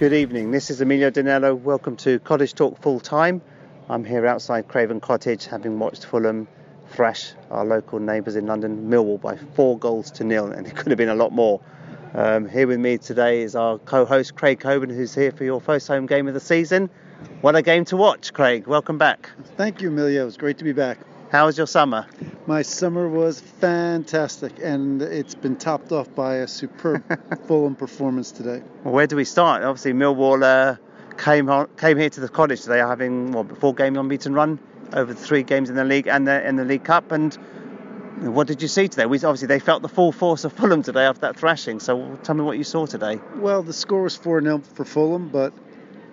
Good evening. This is Emilio Danello. Welcome to Cottage Talk Full Time. I'm here outside Craven Cottage, having watched Fulham thrash our local neighbours in London, Millwall, by four goals to nil, and it could have been a lot more. Um, here with me today is our co-host Craig Coben, who's here for your first home game of the season. What a game to watch, Craig. Welcome back. Thank you, Emilio. It's great to be back. How was your summer? My summer was fantastic, and it's been topped off by a superb Fulham performance today. Well, where do we start? Obviously, Millwall uh, came on, came here to the cottage today, having what four game unbeaten run over the three games in the league and the, in the League Cup. And what did you see today? We, obviously, they felt the full force of Fulham today after that thrashing. So tell me what you saw today. Well, the score was 4 0 for Fulham, but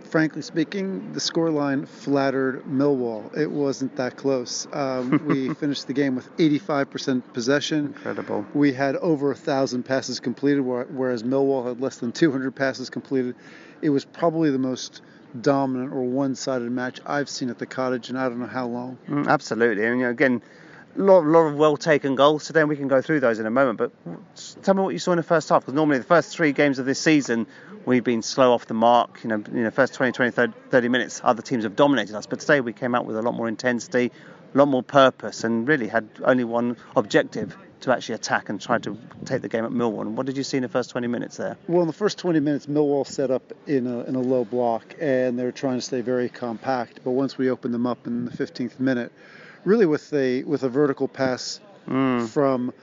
frankly speaking, the scoreline flattered Millwall. It wasn't that close. Um, we finished the game with 85% possession. Incredible. We had over a thousand passes completed, whereas Millwall had less than 200 passes completed. It was probably the most dominant or one-sided match I've seen at the cottage, and I don't know how long. Mm, absolutely, and you know, again. Lot, lot of well taken goals today, and we can go through those in a moment. But tell me what you saw in the first half, because normally the first three games of this season we've been slow off the mark. You know, you know, first 20, 20, 30 minutes, other teams have dominated us. But today we came out with a lot more intensity, a lot more purpose, and really had only one objective to actually attack and try to take the game at Millwall. And what did you see in the first 20 minutes there? Well, in the first 20 minutes, Millwall set up in a, in a low block, and they were trying to stay very compact. But once we opened them up in the 15th minute, really with a with a vertical pass mm. from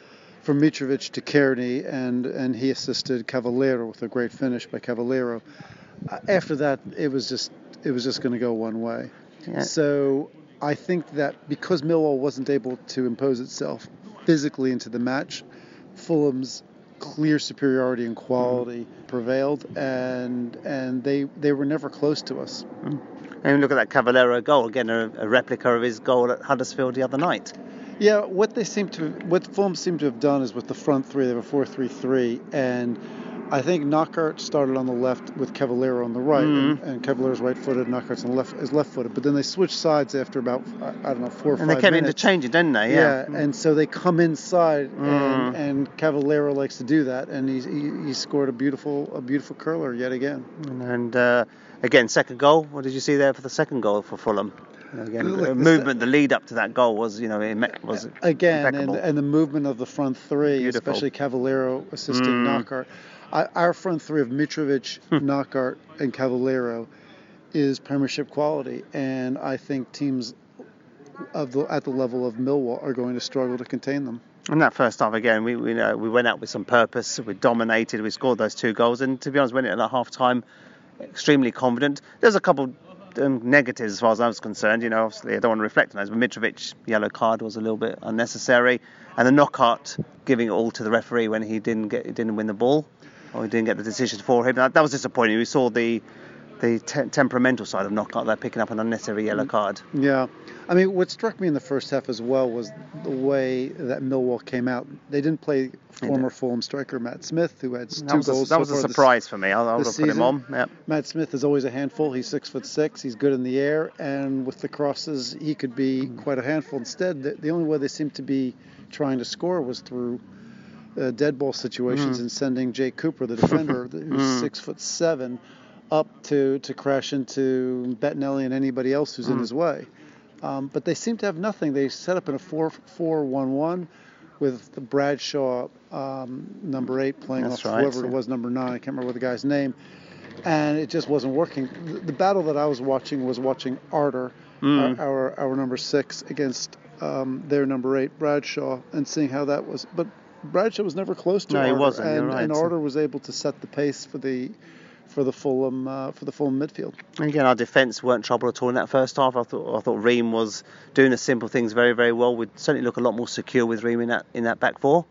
from Mitrovic to Cairney, and, and he assisted Cavaleiro with a great finish by Cavaleiro. Uh, after that, it was just it was just going to go one way. Yeah. So I think that because Millwall wasn't able to impose itself physically into the match, Fulham's clear superiority and quality mm. prevailed, and and they they were never close to us. Mm. And look at that Cavaleiro goal again, a, a replica of his goal at Huddersfield the other night. Yeah, what they seem to, what Fulham seem to have done is with the front three, they a four-three-three, and I think Knockaert started on the left with Cavaleiro on the right, mm-hmm. and, and Cavaleiro's right-footed, Knockaert's on the left is left-footed. But then they switched sides after about I don't know four or and five. And they kept minutes. interchanging, didn't they? Yeah. Yeah, and so they come inside, mm. and, and Cavaleiro likes to do that, and he, he, he scored a beautiful a beautiful curler yet again. And uh, again, second goal. What did you see there for the second goal for Fulham? Again, Look, the movement, the lead up to that goal was, you know, it was again, and, and, the movement of the front three, Beautiful. especially Cavaleiro assisting mm. Our front three of Mitrovic, hmm. Knockaert, and Cavaleiro is Premiership quality, and I think teams of the, at the level of Millwall are going to struggle to contain them. In that first half again, we we, know, we went out with some purpose. We dominated. We scored those two goals, and to be honest, went in at half time extremely confident. There's a couple um, negatives as far as I was concerned. You know, obviously I don't want to reflect on those, but Mitrovic yellow card was a little bit unnecessary, and the Knockaert giving it all to the referee when he didn't get he didn't win the ball, or he didn't get the decision for him. That, that was disappointing. We saw the the te- temperamental side of Knockaert there picking up an unnecessary yellow mm. card. Yeah. I mean, what struck me in the first half as well was the way that Millwall came out. They didn't play former Fulham striker Matt Smith, who had two that was goals. A, that was a surprise this, for me. I, I would have put him on. Yep. Matt Smith is always a handful. He's six foot six. He's good in the air, and with the crosses, he could be mm. quite a handful. Instead, the, the only way they seemed to be trying to score was through uh, dead ball situations Mm. and sending Jake Cooper, the defender, who's Mm. six foot seven, up to to crash into Bettinelli and anybody else who's in Mm. his way. Um, but they seem to have nothing. They set up in a 4-4-1-1 with the Bradshaw um, number eight playing That's off right, whoever yeah. it was number nine. I can't remember the guy's name. And it just wasn't working. The, the battle that I was watching was watching Arter, Mm. our, our our number six, against um, their number eight Bradshaw, and seeing how that was. But Bradshaw was never close to No, he wasn't, and, right. and Arter was able to set the pace for the for the Fulham uh, for the Fulham midfield. And Again, our defence weren't trouble at all in that first half. I thought I thought Ream was doing the simple things very very well. We'd certainly look a lot more secure with Ream in that in that back four.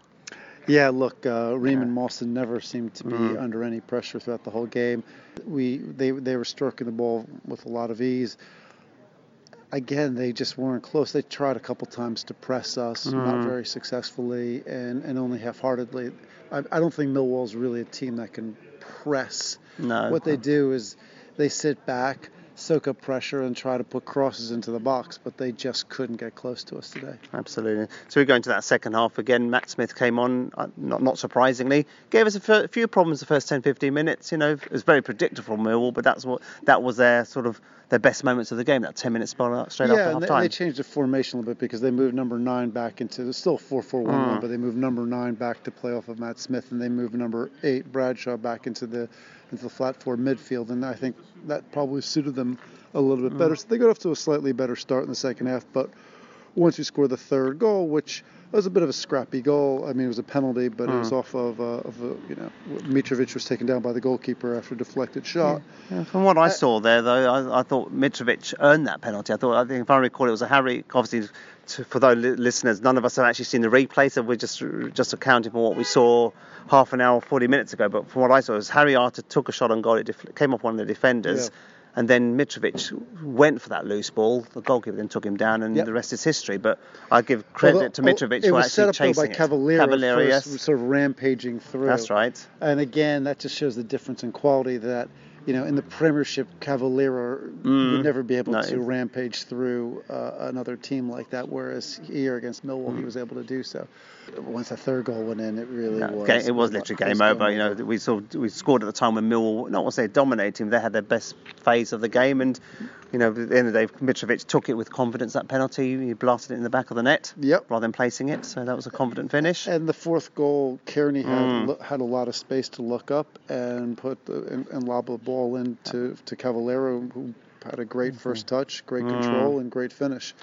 Yeah, look, uh, Ream and Mawson never seemed to be Mhm. under any pressure throughout the whole game. We they they were stroking the ball with a lot of ease. Again, they just weren't close. They tried a couple times to press us, not Mhm. very successfully, and, and only half-heartedly. I, I don't think Millwall's really a team that can press. No. What they do is they sit back, soak up pressure, and try to put crosses into the box, but they just couldn't get close to us today. Absolutely. So we go into that second half again. Matt Smith came on, uh, not, not surprisingly, gave us a few problems the first 10, 15 minutes. You know, it was very predictable from Millwall, but that's what that was their sort of their best moments of the game. That 10 minute spell out straight yeah, after half they, time. they changed the formation a little bit because they moved number nine back into it's still four four one one, Mm. but they moved number nine back to play off of Matt Smith, and they moved number eight Bradshaw back into the into the flat four midfield, and I think that probably suited them a little bit Mm. better. So they got off to a slightly better start in the second half, but once you score the third goal, which was a bit of a scrappy goal. I mean, it was a penalty, but it was Mm. off of, uh, of a, you know, Mitrovic was taken down by the goalkeeper after a deflected shot. Yeah, from what I saw there, though, I, I thought Mitrovic earned that penalty. I thought, I think if I recall, it was a Harry. Obviously, to, for those listeners, none of us have actually seen the replay, so we're just just accounting for what we saw half an hour, 40 minutes ago. But from what I saw, it was Harry Arter took a shot on goal. It def- came off one of the defenders. Yeah. And then Mitrovic went for that loose ball. The goalkeeper then took him down, and Yep. the rest is history. But I give credit to Mitrovic it for actually set up chasing by Cavaleiro, first, yes. sort of rampaging through. That's right. And again, that just shows the difference in quality that, you know, in the Premiership, Cavaleiro Mm. would never be able to rampage through uh, another team like that, whereas here against Millwall, Mm. he was able to do so. Once the third goal went in, it really was. it was literally game over. You know, we saw we scored at the time when Millwall, not want to say dominating, they had their best phase of the game, and you know, at the end of the day, Mitrovic took it with confidence. That penalty, he blasted it in the back of the net, Yep. rather than placing it. So that was a confident finish. And the fourth goal, Cairney had Mm. had a lot of space to look up and put the, and, and lob the ball into to Cavaleiro, who had a great first touch, great Mm. control, and great finish.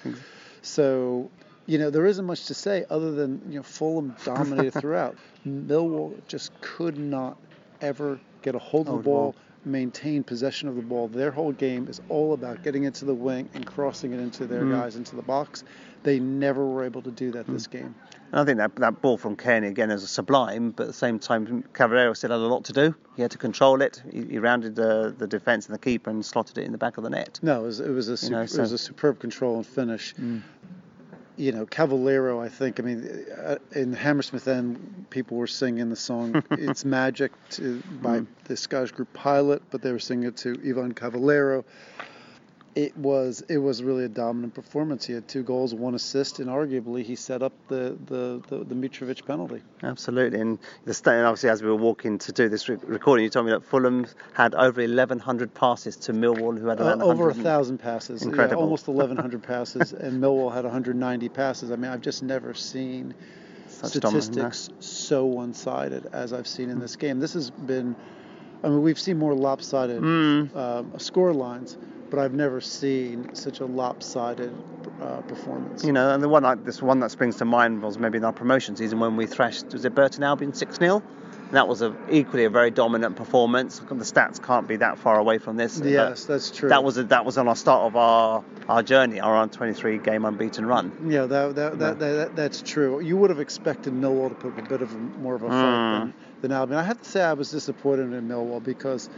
So, you know, there isn't much to say other than you know Fulham dominated throughout. Millwall just could not ever get a hold of the ball, ball. Maintain possession of the ball. Their whole game is all about getting into the wing and crossing it into their Mm. guys into the box. They never were able to do that this game. And I think that that ball from Cairney again is a sublime, but at the same time, Cavaleiro still had a lot to do. He had to control it. He, he rounded the the defence and the keeper and slotted it in the back of the net. No, it was, it was a super, know, it was a superb control and finish. You know, Cavaleiro. I think. I mean, uh, in Hammersmith End, people were singing the song "It's Magic" to, by the Scottish group Pilot, but they were singing it to Ivan Cavaleiro. It was it was really a dominant performance. He had two goals, one assist, and arguably he set up the the, the, the Mitrovic penalty. Absolutely, and the sta- and obviously as we were walking to do this re- recording, you told me that Fulham had over 1,100 passes to Millwall, who had Uh, over a 100 thousand passes, Yeah, Incredible. almost 1,100 passes, and Millwall had 190 passes. I mean, I've just never seen Such statistics so one-sided as I've seen in this game. This has been, I mean, we've seen more lopsided Mm. um, score lines, but I've never seen such a lopsided uh, performance. You know, and the one like this one that springs to mind was maybe in our promotion season when we thrashed was it Burton Albion six 0 that was a, equally a very dominant performance. The stats can't be that far away from this. Yes, that's true. That was a, that was on our start of our our journey, our 23 game unbeaten run. Yeah, that that, that, that, that's true. You would have expected Millwall to put a bit of a, more of a fight mm. than, than Albion. I have to say I was disappointed in Millwall because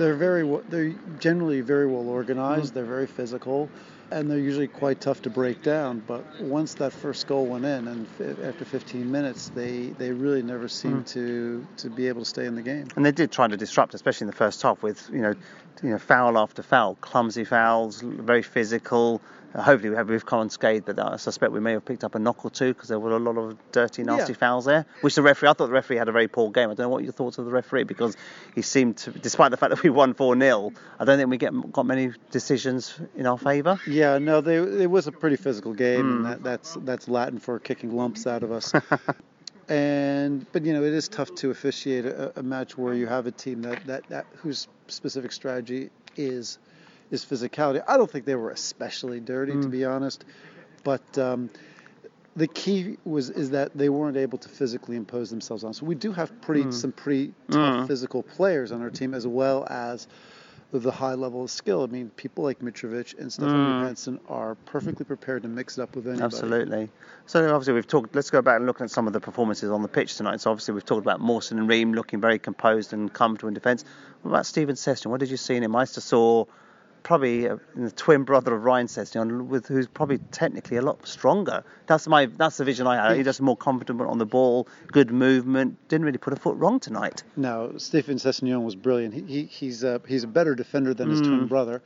they're very they're generally very well organized. Mm. They're very physical and they're usually quite tough to break down. But once that first goal went in, and after 15 minutes, they, they really never seemed mm. to to be able to stay in the game. And they did try to disrupt, especially in the first half, with you know, you know, foul after foul, clumsy fouls, very physical. Hopefully, we have, we've come unscathed, but I suspect we may have picked up a knock or two because there were a lot of dirty, nasty yeah. fouls there. Which the referee, I thought the referee had a very poor game. I don't know what your thoughts of the referee because he seemed to, despite the fact that we won 4 0, I don't think we get got many decisions in our favour. Yeah, no, they, it was a pretty physical game, mm. and that, that's that's Latin for kicking lumps out of us. and but you know it is tough to officiate a, a match where you have a team that, that, that whose specific strategy is is physicality. I don't think they were especially dirty, mm. to be honest, but um, the key was is that they weren't able to physically impose themselves on. So we do have pretty mm. some pretty tough mm. physical players on our team, as well as the high level of skill. I mean, people like Mitrovic and Stefan mm. Johansen are perfectly prepared to mix it up with anybody. Absolutely. So obviously we've talked. Let's go back and look at some of the performances on the pitch tonight. So obviously we've talked about Mawson and Ream looking very composed and comfortable in defence. What about Steven Sessegnon? What did you see in him? I saw probably a, the twin brother of Ryan Sessegnon, with who's probably technically a lot stronger. That's my that's the vision I had. He's just more confident on the ball, good movement. Didn't really put a foot wrong tonight. No, Steven Sessegnon was brilliant. He, he, he's a, he's a better defender than his mm. twin brother.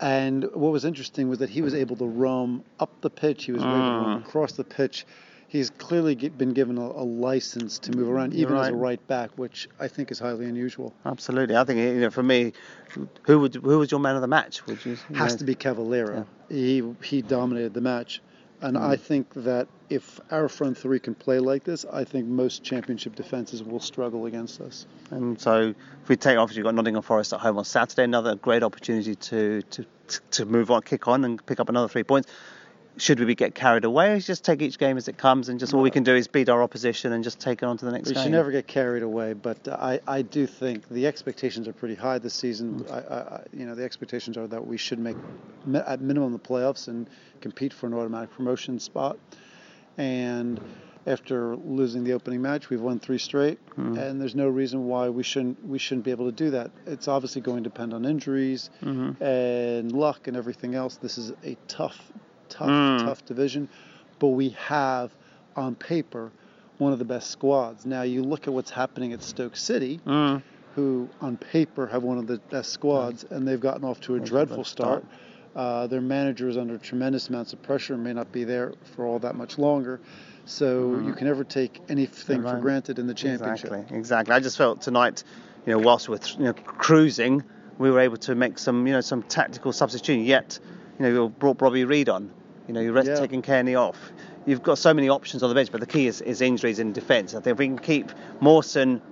And what was interesting was that he was able to roam up the pitch. He was mm. able to roam mm. across the pitch he's clearly been given a, a license to move around, even right. as a right back, which I think is highly unusual. Absolutely, I think you know for me, who would who was your man of the match? You, you has know? to be Cavaleiro. Yeah. He he dominated the match, and mm. I think that if our front three can play like this, I think most championship defenses will struggle against us. And so, if we take off, you've got Nottingham Forest at home on Saturday, another great opportunity to to to move on, kick on, and pick up another three points should we get carried away? Just take each game as it comes, and just all we can do is beat our opposition and just take it on to the next we game. should never get carried away, but I, I do think the expectations are pretty high this season. Mm. I, I, you know, the expectations are that we should make at minimum the playoffs and compete for an automatic promotion spot. And after losing the opening match, we've won three straight, mm. and there's no reason why we shouldn't we shouldn't be able to do that. It's obviously going to depend on injuries mm-hmm. and luck and everything else. This is a tough tough, mm. tough division, but we have on paper one of the best squads. Now you look at what's happening at Stoke City, mm. who on paper have one of the best squads, and they've gotten off to a dreadful start. Uh, their manager is under tremendous amounts of pressure and may not be there for all that much longer. So mm. you can never take anything right. for granted in the championship. Exactly, exactly. I just felt tonight, you know, whilst we're you know, cruising, we were able to make some, you know, some tactical substitution. Yet, you know, we brought Bobby Reid on, you know, you're yeah. taking Cairney off. You've got so many options on the bench, but the key is, is injuries in defence. I think if we can keep Mawson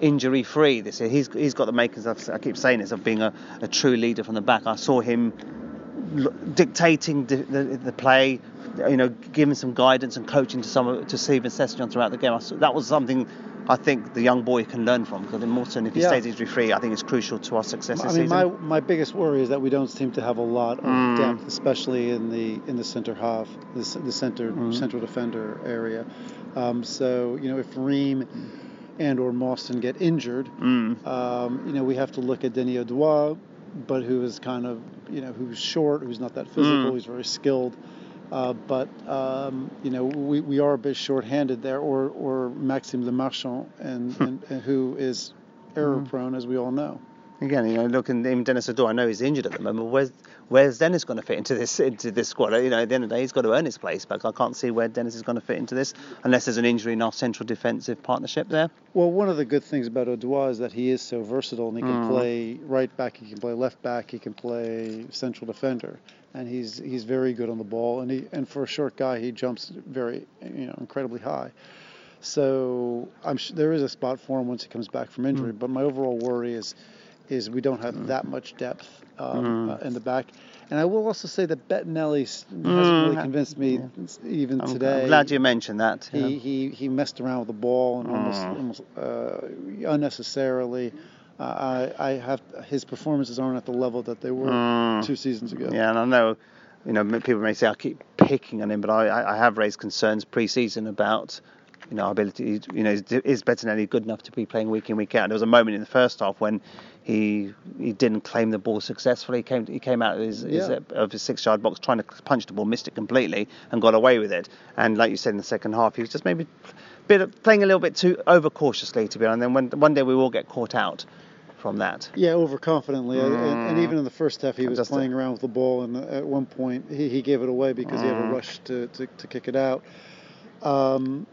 injury free this year, he's, he's got the makings, of, I keep saying this, of being a, a true leader from the back. I saw him dictating the, the, the, play, you know, giving some guidance and coaching to some to Steven Sessegnon throughout the game. That was something I think the young boy can learn from. Because in Mawson, if he yeah. stays injury free, I think it's crucial to our success I mean, season. my my biggest worry is that we don't seem to have a lot of mm. depth, especially in the in the center half, the, the center mm. central defender area. Um, so you know, if Ream and or Mawson get injured, mm. um, you know, we have to look at Denis Odoi, but who is kind of you know who's short, who's not that physical, mm. who's very skilled. Uh, but um, you know we, we are a bit short-handed there, or or Maxime Le Marchand, and, hmm. and, and who is error-prone, hmm. as we all know. Again, you know, looking even Denis Odoi, I know he's injured at the moment. Where's where's Dennis going to fit into this into this squad? You know, at the end of the day, he's got to earn his place back. I can't see where Dennis is going to fit into this unless there's an injury in our central defensive partnership there. Well, one of the good things about Odoi is that he is so versatile and he can mm. play right back, he can play left back, he can play central defender and he's he's very good on the ball, and he and for a short guy, he jumps very you know incredibly high. So I'm there is a spot for him once he comes back from injury. Mm. But my overall worry is is we don't have that much depth um, uh, in the back. And I will also say that Bettinelli hasn't really convinced me even I'm, today. I'm glad you mentioned that. yeah. He, he, he messed around with the ball and almost, almost uh, unnecessarily. Uh, I, I have his performances aren't at the level that they were two seasons ago. Yeah, and I know, you know, people may say I keep picking on him, but I I have raised concerns pre-season about, you know, our ability. You know, is, is Bettinelli good enough to be playing week in week out? There was a moment in the first half when he he didn't claim the ball successfully. He came he came out of his, his of his six-yard box trying to punch the ball, missed it completely, and got away with it. And like you said in the second half, he was just maybe bit of, playing a little bit too overcautiously to be honest. And then when, one day we will get caught out from that. Yeah, overconfidently, and, and even in the first half, he was Just playing around with the ball, and at one point, he, he gave it away because he had a rush to, to, to kick it out. Um,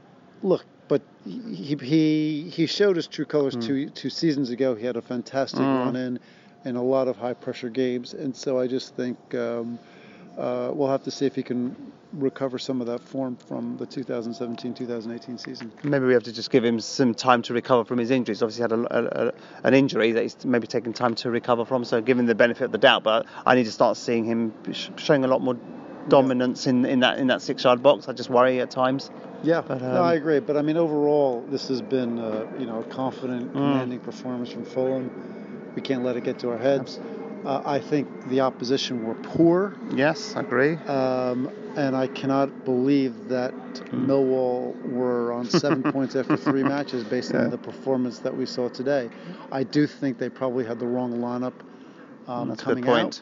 look, but he he he showed his true colors two two seasons ago. He had a fantastic run in, and a lot of high pressure games, and so I just think um, uh, we'll have to see if he can recover some of that form from the 2017-2018 season. Maybe we have to just give him some time to recover from his injuries. Obviously, had a, a, a, an injury that he's maybe taken time to recover from. So, give him the benefit of the doubt. But I need to start seeing him sh- showing a lot more dominance in, in that in that six-yard box. I just worry at times. Yeah, But, no, um, I agree. But I mean, overall, this has been uh, you know a confident, Mm. commanding performance from Fulham. We can't let it get to our heads. Uh, I think the opposition were poor, Yes, I agree. um, and I cannot believe that Mm. Millwall were on seven points after three matches based on the performance that we saw today. I do think they probably had the wrong lineup um, That's a good coming point. out.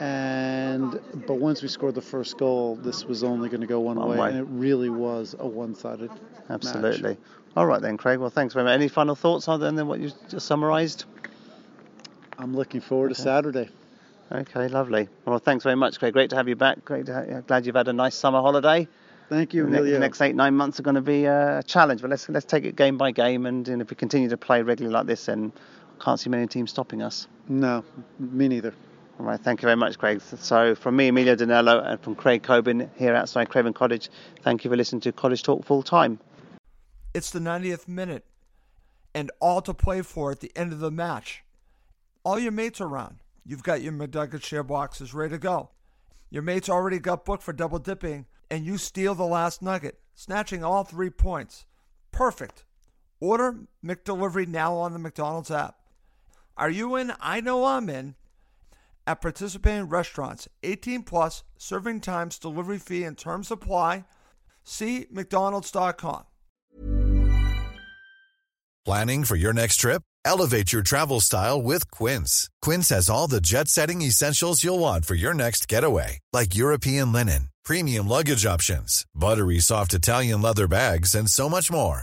And but once we scored the first goal, this was only going to go one, One way, way. and it really was a one-sided Absolutely. match. All right then, Craig. Well, thanks very much. Any final thoughts other than what you just summarised? I'm looking forward to Saturday. Okay, lovely. Well, thanks very much, Craig. Great to have you back. Great. To glad you've had a nice summer holiday. Thank you, The Emilio. the next eight nine months are going to be uh, a challenge, but let's let's take it game by game, and, and if we continue to play regularly like this, then can't see many teams stopping us. No, me neither. All right, thank you very much, Craig. So from me, Emilio Danello, and from Craig Coben here outside Craven Cottage, thank you for listening to Cottage Talk Full Time. It's the 90th minute, and all to play for at the end of the match. All your mates are around. You've got your McNugget share boxes ready to go. Your mates already got booked for double dipping, and you steal the last nugget, snatching all three points. Perfect. Order McDelivery now on the McDonald's app. Are you in? I know I'm in. At participating restaurants, 18 plus, serving times, delivery fee, and terms apply. See McDonald's.com. Planning for your next trip? Elevate your travel style with Quince. Quince has all the jet setting essentials you'll want for your next getaway, like European linen, premium luggage options, buttery soft Italian leather bags, and so much more.